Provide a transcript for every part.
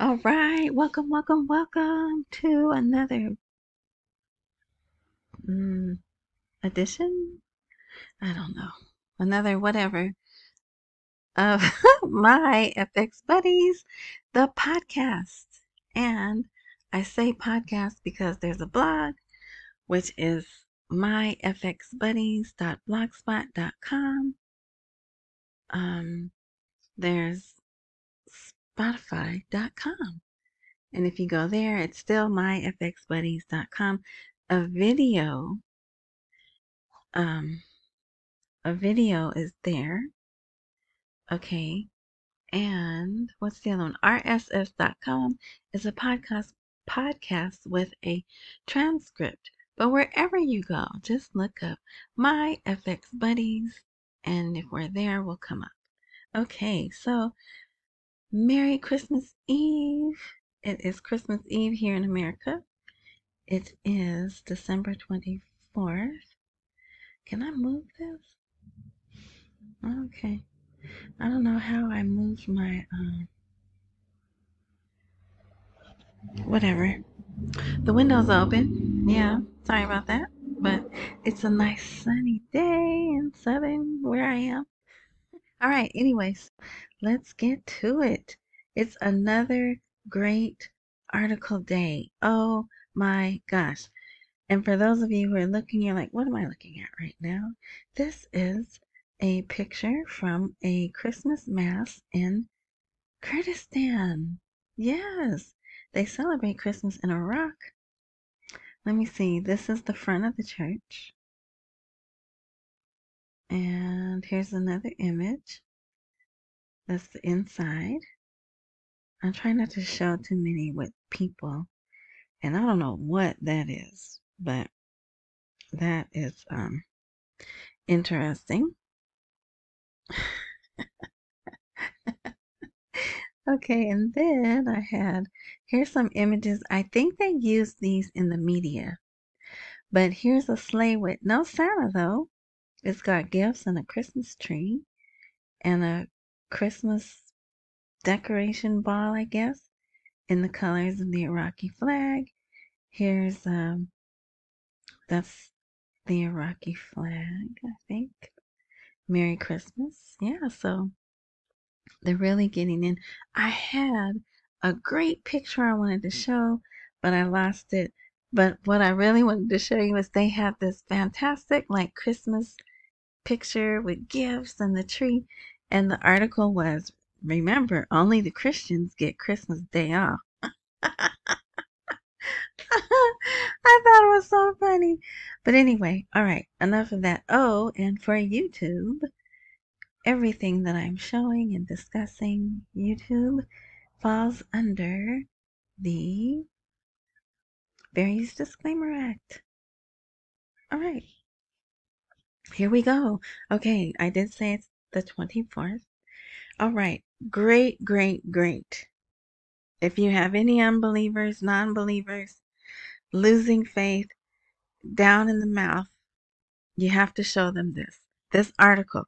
All right, welcome, welcome, welcome to another mm, edition. I don't know, another whatever of my FX Buddies, the podcast. And I say podcast because there's a blog, which is myfxbuddies.blogspot.com. Um, there's Spotify.com. And if you go there, it's still myfxbuddies.com. A video, um, a video is there. Okay. And what's the other one? RSS.com is a podcast podcast with a transcript. But wherever you go, just look up my FX buddies, and if we're there, we'll come up. Okay, so Merry Christmas Eve. It is Christmas Eve here in America. It is December 24th. Can I move this? Okay. I don't know how I moved my, um, whatever. The window's open. Yeah, sorry about that. But it's a nice sunny day in southern where I am. All right, anyways, let's get to it. It's another great article day. Oh my gosh. And for those of you who are looking, you're like, what am I looking at right now? This is a picture from a Christmas Mass in Kurdistan. Yes, they celebrate Christmas in Iraq. Let me see. This is the front of the church. And here's another image. That's the inside. I'm trying not to show too many with people. And I don't know what that is, but that is um interesting. okay, and then I had here's some images. I think they used these in the media. But here's a sleigh with no Santa though. It's got gifts and a Christmas tree and a Christmas decoration ball, I guess, in the colors of the Iraqi flag. Here's um that's the Iraqi flag, I think. Merry Christmas. Yeah, so they're really getting in. I had a great picture I wanted to show, but I lost it. But what I really wanted to show you is they have this fantastic like Christmas picture with gifts and the tree. And the article was remember, only the Christians get Christmas Day off. I thought it was so funny. But anyway, all right, enough of that. Oh, and for YouTube, everything that I'm showing and discussing, YouTube falls under the Fair Use Disclaimer Act. All right. Here we go. Okay, I did say it's the 24th. All right. Great, great, great. If you have any unbelievers, non believers, losing faith, down in the mouth, you have to show them this. This article,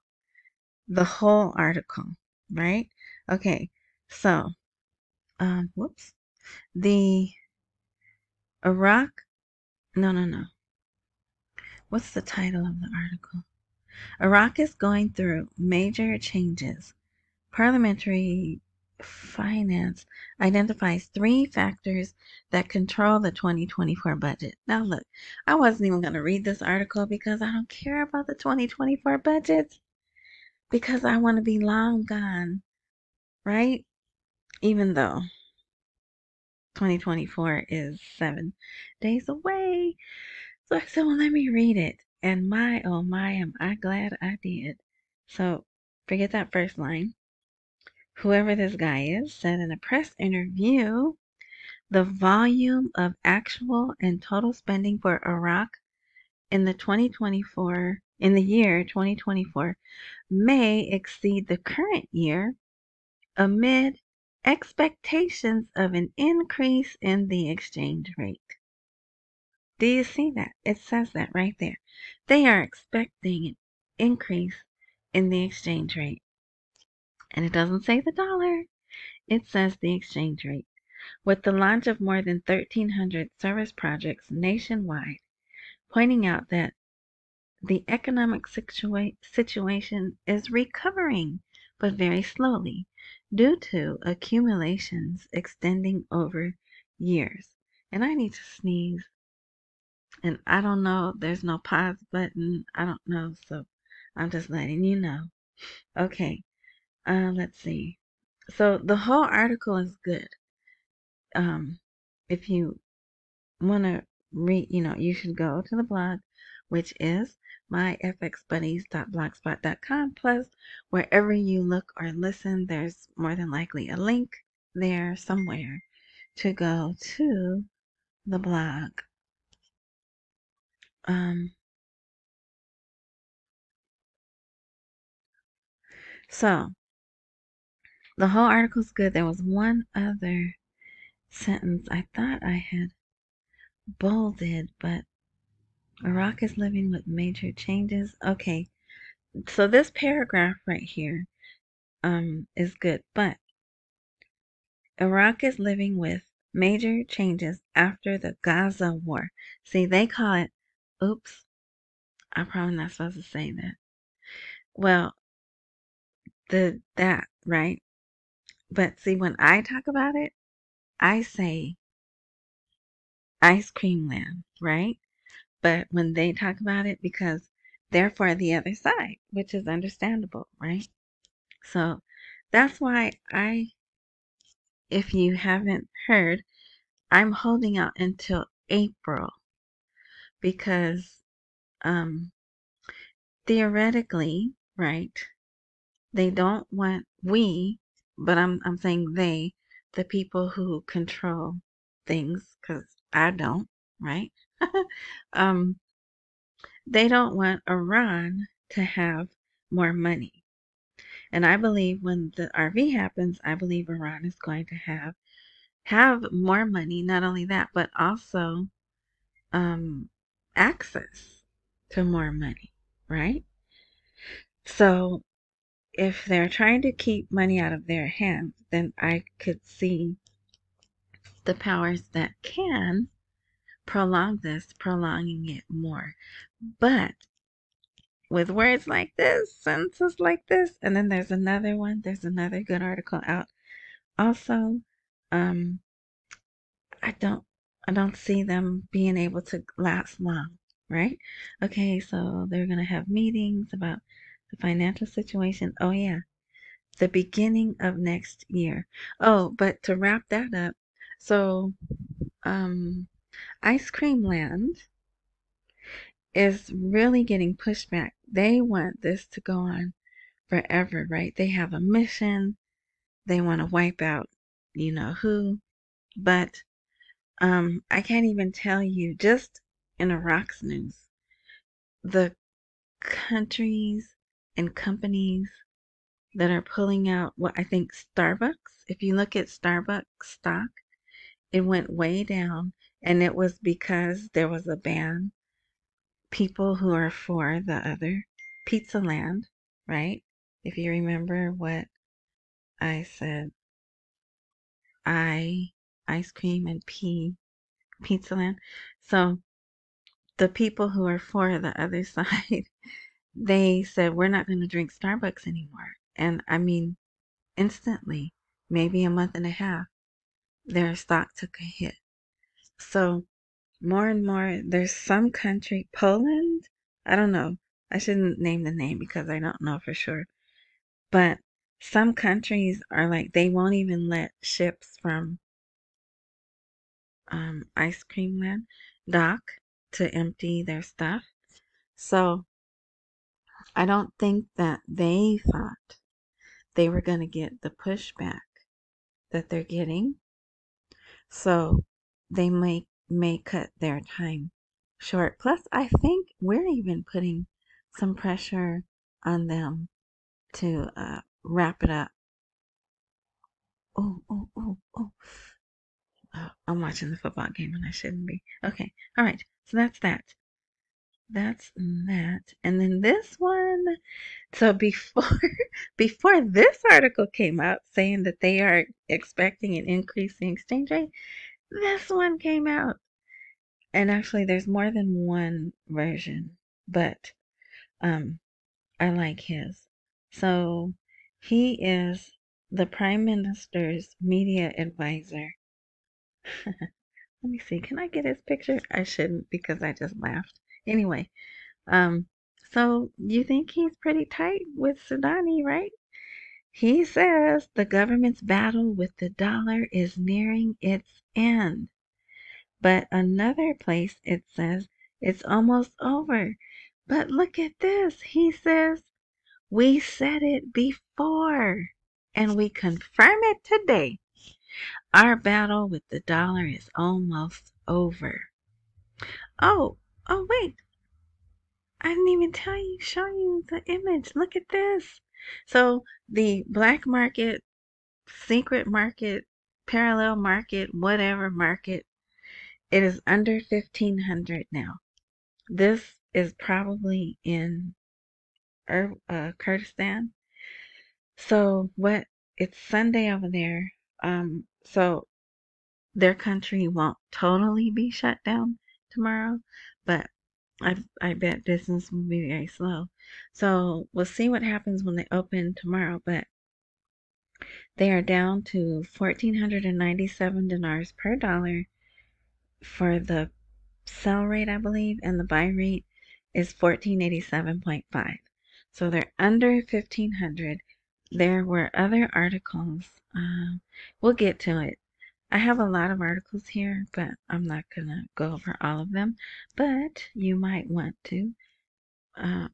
the whole article, right? Okay, so, um, whoops. The Iraq, no, no, no. What's the title of the article? Iraq is going through major changes Parliamentary finance identifies three factors that control the 2024 budget. Now, look, I wasn't even going to read this article because I don't care about the 2024 budget because I want to be long gone, right? Even though 2024 is seven days away. So I said, well, let me read it. And my, oh my, am I glad I did. So forget that first line whoever this guy is, said in a press interview the volume of actual and total spending for Iraq in the 2024 in the year 2024 may exceed the current year amid expectations of an increase in the exchange rate. Do you see that? It says that right there. They are expecting an increase in the exchange rate. And it doesn't say the dollar, it says the exchange rate. with the launch of more than 1,300 service projects nationwide, pointing out that the economic situa- situation is recovering, but very slowly, due to accumulations extending over years. And I need to sneeze. And I don't know, there's no pause button. I don't know, so I'm just letting you know. Okay, uh, let's see. So the whole article is good. Um, if you want to read, you know, you should go to the blog, which is myfxbuddies.blogspot.com. Plus, wherever you look or listen, there's more than likely a link there somewhere to go to the blog. Um, so, the whole article's good. There was one other sentence I thought I had bolded, but Iraq is living with major changes. Okay, so this paragraph right here um, is good, but Iraq is living with major changes after the Gaza war. See, they call it, oops, I'm probably not supposed to say that. Well, the that, right? But see, when I talk about it, I say ice cream land, right? But when they talk about it, because they're for the other side, which is understandable, right? So that's why I, if you haven't heard, I'm holding out until April because um, theoretically, right, they don't want we, but I'm, I'm saying they, the people who control things, because I don't, right? um, they don't want Iran to have more money. And I believe when the RV happens, I believe Iran is going to have have more money. Not only that, but also um, access to more money, right? So if they're trying to keep money out of their hands, then I could see the powers that can prolong this, prolonging it more. But with words like this, sentences like this, and then there's another one, there's another good article out. Also, um, I don't I don't see them being able to last long, right? Okay, so they're gonna have meetings about the financial situation. Oh yeah. The beginning of next year. Oh, but to wrap that up, so um Ice Cream Land is really getting pushed back. They want this to go on forever, right? They have a mission. They want to wipe out, you know who. But um, I can't even tell you, just in Iraq's news, the countries and companies that are pulling out what I think Starbucks, if you look at Starbucks stock, it went way down and it was because there was a ban people who are for the other Pizza Land, right? If you remember what I said, I ice cream and P Pizza Land. So the people who are for the other side, they said we're not going to drink Starbucks anymore. And I mean, instantly, maybe a month and a half, their stock took a hit. So more and more there's some country poland i don't know i shouldn't name the name because i don't know for sure but some countries are like they won't even let ships from um, ice cream land dock to empty their stuff so i don't think that they thought they were going to get the pushback that they're getting so they may may cut their time short. Plus, I think we're even putting some pressure on them to uh, wrap it up. Oh, oh, oh, oh. I'm watching the football game and I shouldn't be. Okay. All right. So that's that. that's that. And then this one. So before before this article came out saying that they are expecting an increase in exchange rate, this one came out. And actually there's more than one version, but um I like his. So he is the Prime Minister's media advisor. Let me see. Can I get his picture? I shouldn't because I just laughed. Anyway, um, so you think he's pretty tight with Sudani, right? He says the government's battle with the dollar is nearing its end. But another place it says it's almost over. But look at this. He says, we said it before and we confirm it today. Our battle with the dollar is almost over. Oh, oh, wait. I didn't even tell you, show you the image. Look at this. So the black market, secret market, parallel market, whatever market, it is under 1500 now. This is probably in uh, Kurdistan. So what? It's Sunday over there. Um, so their country won't totally be shut down tomorrow, but I I bet business will be very slow. So we'll see what happens when they open tomorrow, but they are down to 1497 dinars per dollar for the sell rate, I believe, and the buy rate is 1487.5. So they're under 1500. There were other articles. Um, we'll get to it. I have a lot of articles here, but I'm not going to go over all of them. But you might want to uh,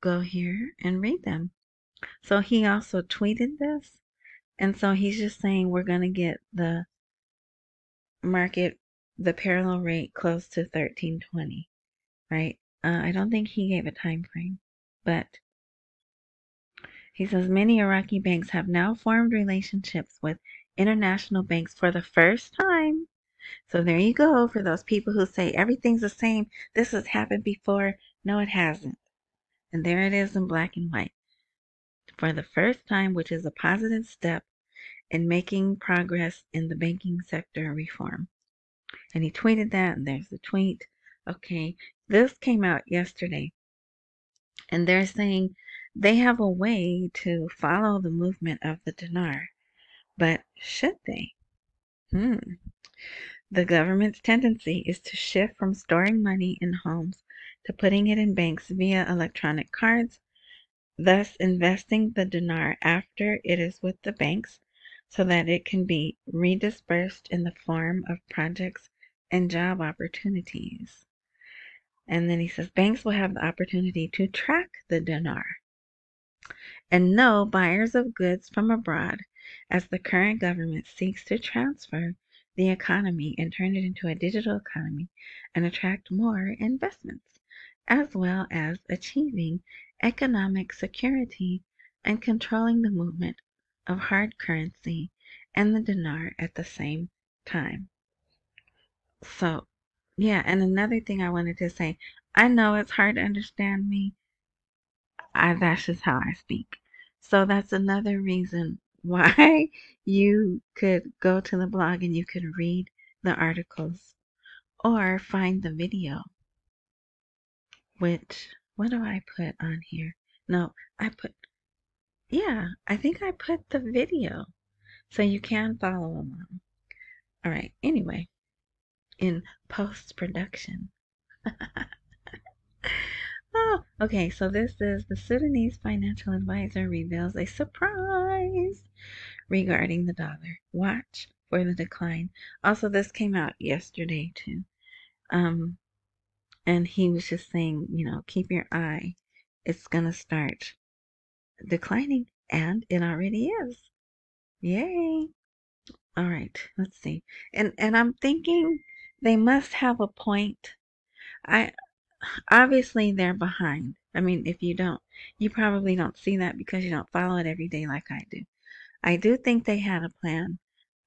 go here and read them. So he also tweeted this. And so he's just saying we're going to get the market, the parallel rate close to 1320, right? Uh, I don't think he gave a time frame, but he says many Iraqi banks have now formed relationships with international banks for the first time. So there you go for those people who say everything's the same. This has happened before. No, it hasn't. And there it is in black and white. For the first time, which is a positive step in making progress in the banking sector reform. And he tweeted that, and there's the tweet. Okay, this came out yesterday. And they're saying they have a way to follow the movement of the dinar. But should they? Hmm. The government's tendency is to shift from storing money in homes to putting it in banks via electronic cards, thus investing the dinar after it is with the banks so that it can be redispersed in the form of projects and job opportunities. And then he says banks will have the opportunity to track the dinar and no buyers of goods from abroad as the current government seeks to transfer the economy and turn it into a digital economy and attract more investments, as well as achieving economic security and controlling the movement of hard currency and the dinar at the same time. So, yeah, and another thing I wanted to say I know it's hard to understand me. I, that's just how I speak. So that's another reason why you could go to the blog and you could read the articles or find the video. Which, what do I put on here? No, I put, yeah, I think I put the video so you can follow along. All right, anyway, in post production. Oh, okay, so this is the Sudanese financial advisor reveals a surprise regarding the dollar. Watch for the decline. Also, this came out yesterday too. Um, and he was just saying, you know, keep your eye. It's gonna start declining, and it already is. Yay! All right, let's see. And and I'm thinking they must have a point. I obviously they're behind. I mean, if you don't, you probably don't see that because you don't follow it every day like I do. I do think they had a plan.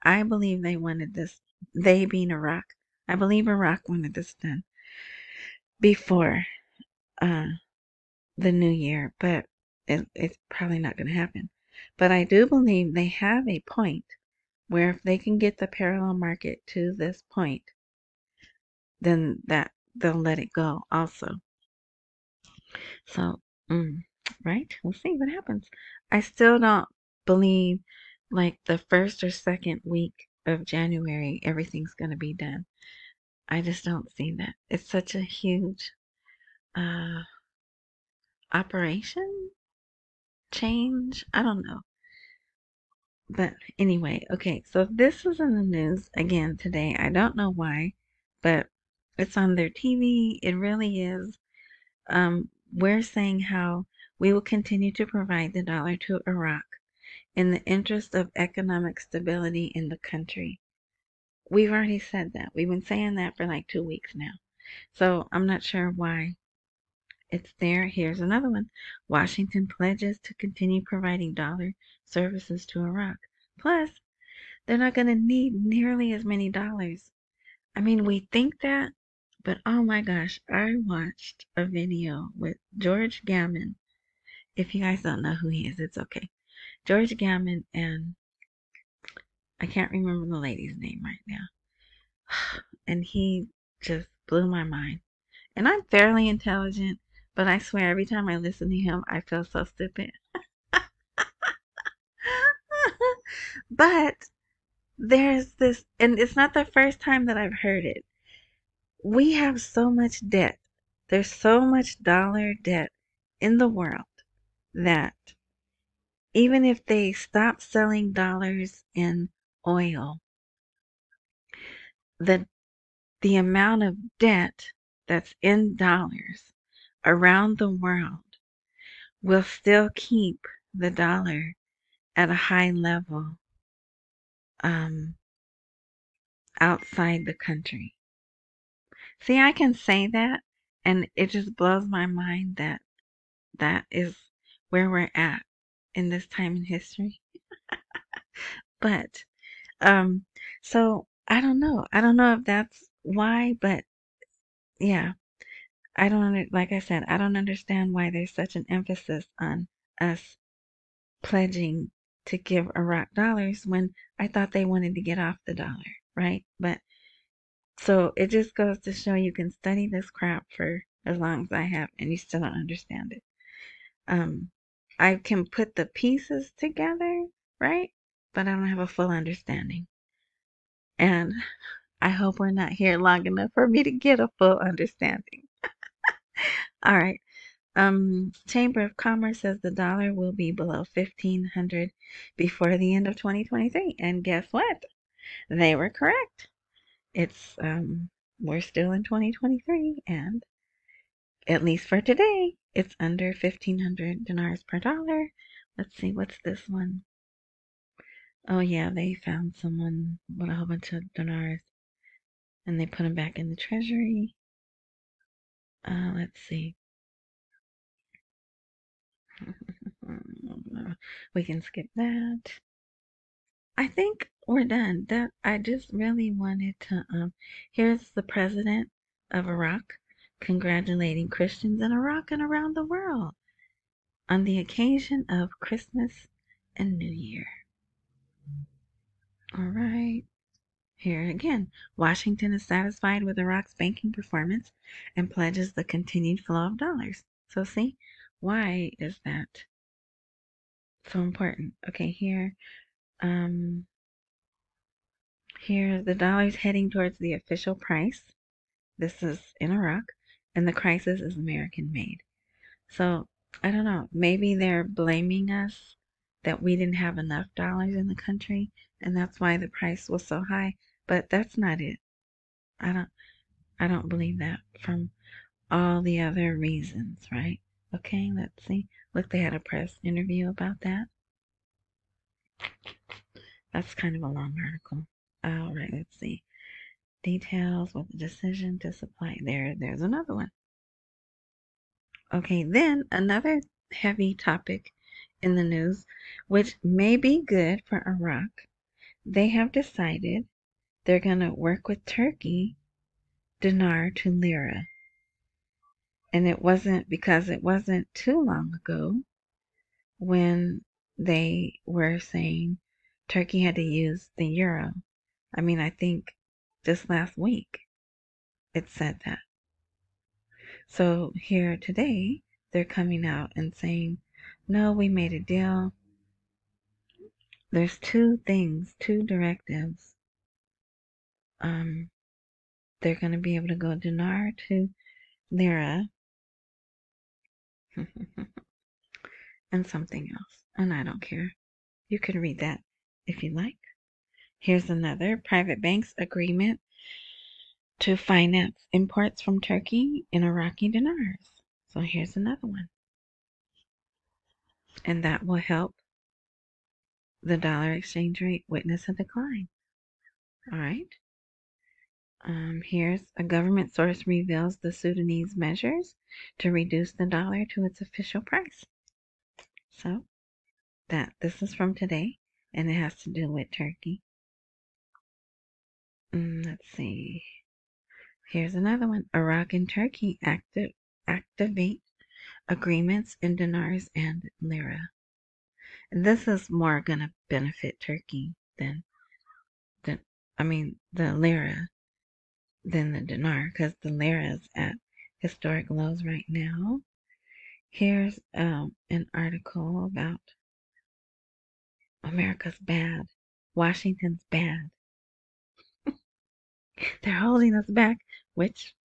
I believe they wanted this, they being Iraq. I believe Iraq wanted this done before uh, the new year, but it, it's probably not going to happen. But I do believe they have a point where if they can get the parallel market to this point, then that they'll let it go also. So, mm, right? We'll see what happens. I still don't believe like the first or second week of January everything's going to be done. I just don't see that. It's such a huge uh operation change. I don't know. But anyway, okay, so this was in the news again today. I don't know why, but it's on their TV. It really is. Um, we're saying how we will continue to provide the dollar to Iraq in the interest of economic stability in the country. We've already said that. We've been saying that for like two weeks now. So I'm not sure why it's there. Here's another one. Washington pledges to continue providing dollar services to Iraq. Plus, they're not going to need nearly as many dollars. I mean, we think that, but oh my gosh, I watched a video with George Gammon. If you guys don't know who he is, it's okay. George Gammon and I can't remember the lady's name right now. And he just blew my mind. And I'm fairly intelligent, but I swear every time I listen to him, I feel so stupid. but there's this, and it's not the first time that I've heard it. We have so much debt. There's so much dollar debt in the world that even if they stop selling dollars in oil, the the amount of debt that's in dollars around the world will still keep the dollar at a high level um, outside the country. See, I can say that, and it just blows my mind that that is where we're at in this time in history. but, um, so I don't know. I don't know if that's why, but yeah, I don't, like I said, I don't understand why there's such an emphasis on us pledging to give Iraq dollars when I thought they wanted to get off the dollar, right? But so it just goes to show you can study this crap for as long as I have and you still don't understand it. Um, I can put the pieces together, right? But I don't have a full understanding. And I hope we're not here long enough for me to get a full understanding. All right. Um, Chamber of Commerce says the dollar will be below 1500 before the end of 2023. And guess what? They were correct. It's um we're still in 2023 and at least for today, it's under 1500 dinars per dollar. Let's see, what's this one? Oh, yeah, they found someone with a whole bunch of dinars and they put them back in the treasury. Uh, let's see. we can skip that. I think we're done. That I just really wanted to um here's the president of Iraq congratulating Christians in Iraq and around the world on the occasion of Christmas and New Year. All right. Here again, Washington is satisfied with Iraq's banking performance and pledges the continued flow of dollars. So, see, why is that so important? Okay, here, um, here the dollar's heading towards the official price. This is in Iraq and the crisis is American made. So I don't know. Maybe they're blaming us that we didn't have enough dollars in the country and that's why the price was so high. But that's not it. I don't I don't believe that from all the other reasons, right? Okay, let's see. Look, they had a press interview about that. That's kind of a long article. All right, let's see details with the decision to supply. There, there's another one. Okay, then another heavy topic in the news, which may be good for Iraq. They have decided they're going to work with Turkey, dinar to lira. And it wasn't because it wasn't too long ago when they were saying Turkey had to use the euro. I mean, I think just last week it said that. So here today, they're coming out and saying, no, we made a deal. There's two things, two directives. Um, they're going to be able to go dinar to lira and something else. And I don't care. You can read that if you like. Here's another private banks agreement to finance imports from Turkey in Iraqi dinars. So here's another one. And that will help the dollar exchange rate witness a decline. All right. Um, here's a government source reveals the Sudanese measures to reduce the dollar to its official price. So that this is from today, and it has to do with Turkey. Mm, let's see. Here's another one. Iraq and Turkey active, activate agreements in dinars and lira. This is more going to benefit Turkey than, than, I mean, the lira than the dinar because the lira is at historic lows right now. Here's um, an article about America's bad. Washington's bad. They're holding us back, which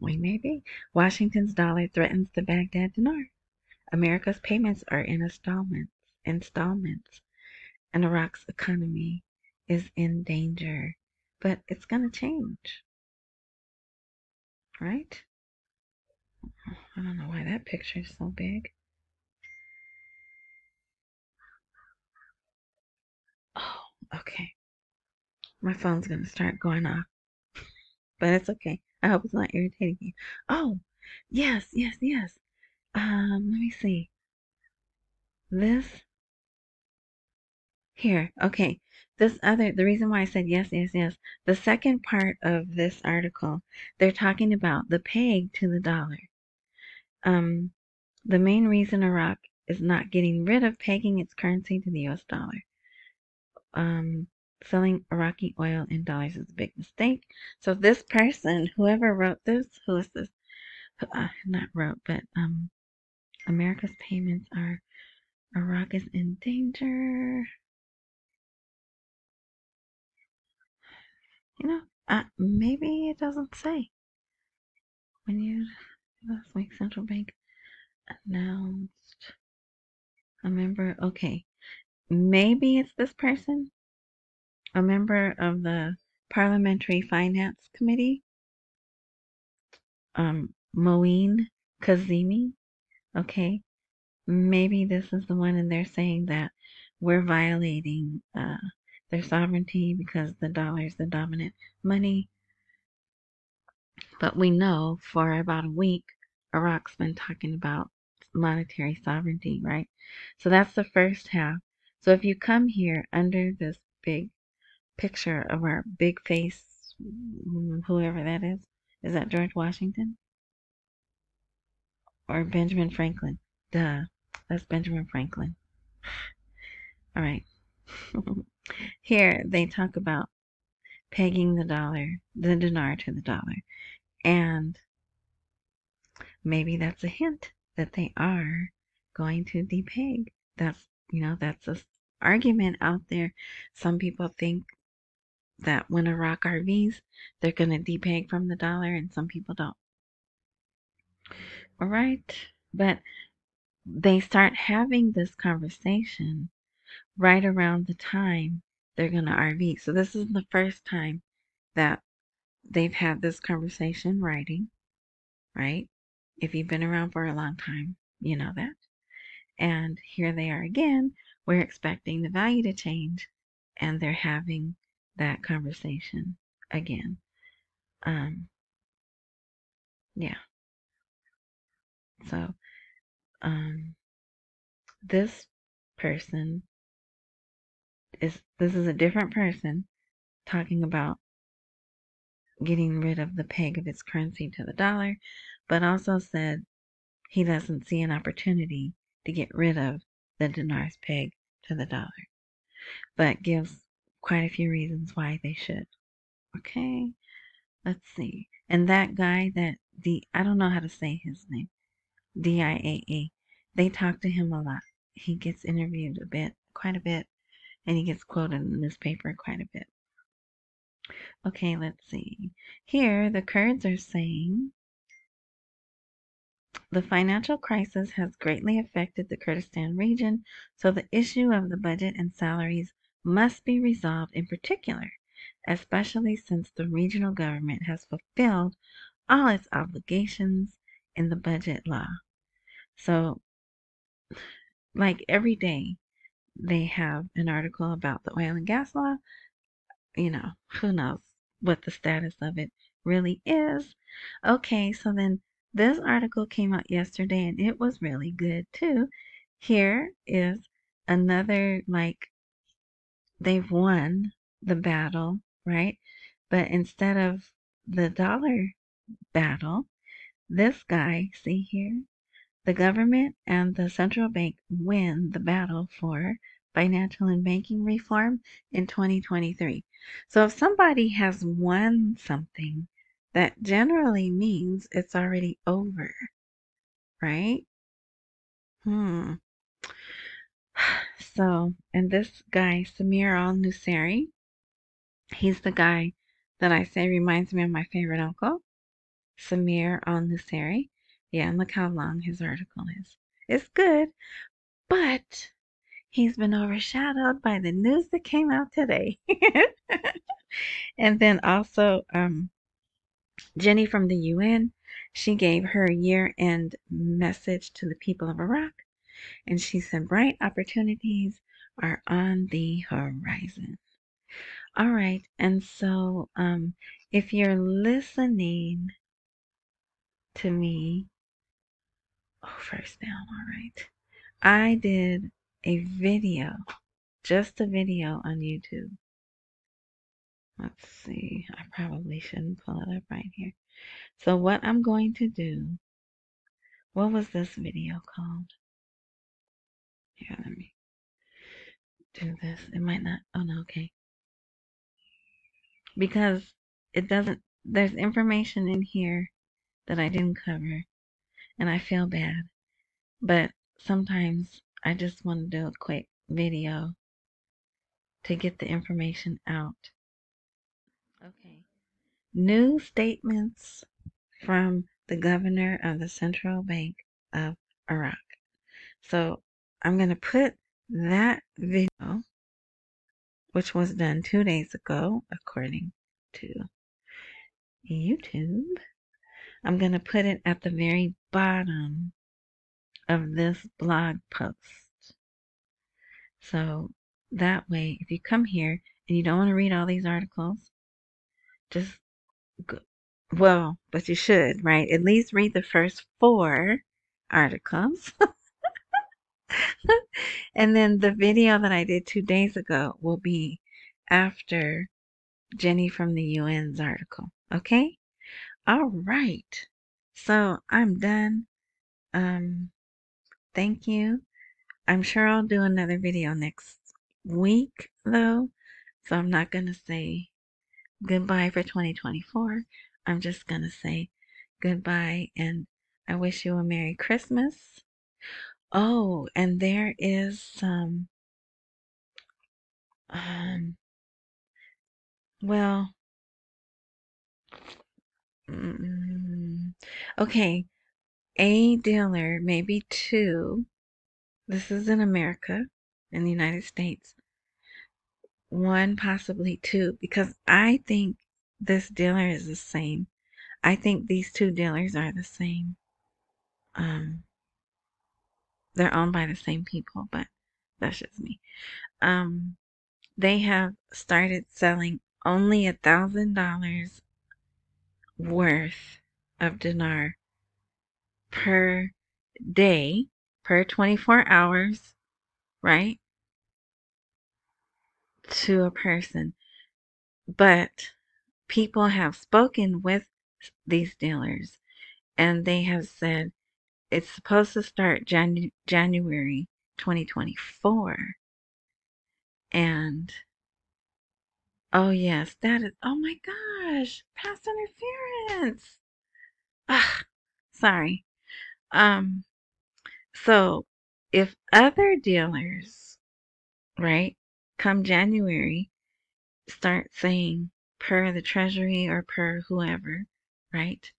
we may be. Washington's dollar threatens the Baghdad dinar. America's payments are in installments, installments, and Iraq's economy is in danger. But it's going to change. Right? I don't know why that picture is so big. Okay. My phone's gonna start going off. But it's okay. I hope it's not irritating you. Oh, yes, yes, yes. Um, let me see. This here, okay. This other, the reason why I said yes, yes, yes. The second part of this article, they're talking about the peg to the dollar. Um, the main reason Iraq is not getting rid of pegging its currency to the US dollar. Um, selling Iraqi oil in dollars is a big mistake. So this person, whoever wrote this, who is this? Uh, not wrote, but um, America's payments are Iraq is in danger. You know, uh, maybe it doesn't say. When you last week, central bank announced a member. Okay, maybe it's this person a member of the Parliamentary Finance Committee, um, Moeen Kazemi. Okay, maybe this is the one, and they're saying that we're violating uh, their sovereignty because the dollar is the dominant money. But we know for about a week, Iraq's been talking about monetary sovereignty, right? So that's the first half. So if you come here under this big picture of our big face, whoever that is. Is that George Washington? Or Benjamin Franklin? Duh, that's Benjamin Franklin. All right. Here they talk about pegging the dollar, the dinar to the dollar. And maybe that's a hint that they are going to depeg. That's, you know, that's a argument out there. Some people think that when Iraq RVs, they're going to depeg from the dollar, and some people don't. All right, but they start having this conversation right around the time they're going to RV. So this is the first time that they've had this conversation writing, right? If you've been around for a long time, you know that. And here they are again. We're expecting the value to change, and they're having that conversation again. Um, yeah. So, um, this person is, this is a different person talking about getting rid of the peg of its currency to the dollar. but also said he doesn't see an opportunity to get rid of the dinar's peg to the dollar, but gives quite a few reasons why they should. Okay, let's see. And that guy that D, I don't know how to say his name, D I A A, they talk to him a lot. He gets interviewed a bit, quite a bit, and he gets quoted in the newspaper quite a bit. Okay, let's see. Here, the Kurds are saying the financial crisis has greatly affected the Kurdistan region, so the issue of the budget and salaries must be resolved in particular, especially since the regional government has fulfilled all its obligations in the budget law. So, like every day, they have an article about the oil and gas law, you know, who knows what the status of it really is. Okay, so then this article came out yesterday and it was really good too. Here is another, like, they've won the battle, right? But instead of the dollar battle, this guy, see here, the government and the central bank win the battle for financial and banking reform in 2023. So if somebody has won something, that generally means it's already over, right? Hmm. So, and this guy, Samir Al Nusayri, he's the guy that I say reminds me of my favorite uncle, Samir Al Nusayri. Yeah, and look how long his article is. It's good, but he's been overshadowed by the news that came out today. and then also, um, Jenny from the UN, she gave her year end message to the people of Iraq. And she said, bright opportunities are on the horizon. All right. And so, um, if you're listening to me, oh, first down. All right. I did a video, just a video on YouTube. Let's see. I probably shouldn't pull it up right here. So what I'm going to do, what was this video called? Here, let me do this. It might not, oh no, okay. Because it doesn't, there's information in here that I didn't cover and I feel bad. But sometimes I just want to do a quick video to get the information out. New statements from the governor of the Central Bank of Iraq. So I'm going to put that video, which was done two days ago, according to YouTube. I'm going to put it at the very bottom of this blog post. So that way, if you come here and you don't want to read all these articles, just well, but you should, right? At least read the first four articles. and then the video that I did two days ago will be after Jenny from the UN's article. Okay? All right. So I'm done. Um, thank you. I'm sure I'll do another video next week though. So I'm not going to say goodbye for 2024. I'm just going to say goodbye and I wish you a Merry Christmas. Oh, and there is some, um, well, mm, okay, a dealer, maybe two. This is in America, in the United States. One, possibly two, because I think this dealer is the same. I think these two dealers are the same. Um, they're owned by the same people, but that's just me. Um, they have started selling only a thousand dollars worth of dinar per day per 24 hours, right? To a person. But people have spoken with these dealers and they have said it's supposed to start Janu- January 2024. And oh yes, that is oh my gosh, past interference. Ah, sorry. Um so if other dealers, right, come January start saying per the treasury or per whoever, right?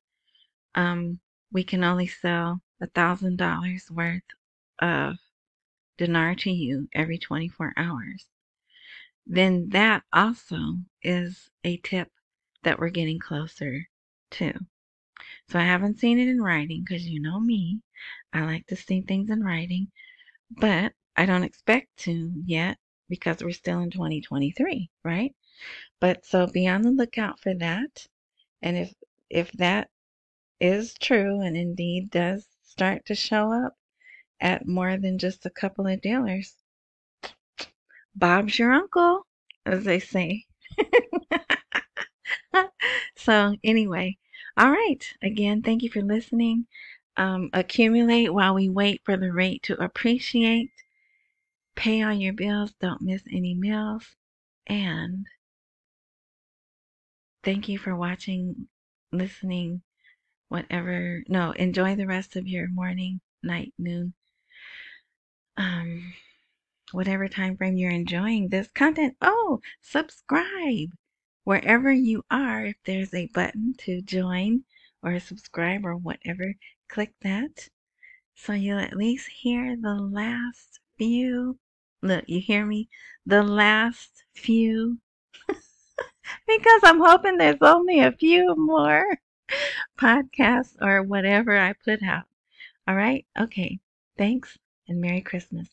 Um we can only sell a thousand dollars worth of dinar to you every 24 hours, then that also is a tip that we're getting closer to. So I haven't seen it in writing because you know me, I like to see things in writing, but I don't expect to yet because we're still in 2023, right? But so be on the lookout for that. And if if that is true and indeed does start to show up at more than just a couple of dealers, Bob's your uncle, as they say. so, anyway, all right. Again, thank you for listening. Um, accumulate while we wait for the rate to appreciate. Pay all your bills, don't miss any meals. And thank you for watching, listening, whatever. No, enjoy the rest of your morning, night, noon. Um, whatever time frame you're enjoying this content. Oh, subscribe wherever you are. If there's a button to join or subscribe or whatever, click that so you'll at least hear the last few. Look, you hear me? The last few. because I'm hoping there's only a few more podcasts or whatever I put out. All right? Okay. Thanks and Merry Christmas.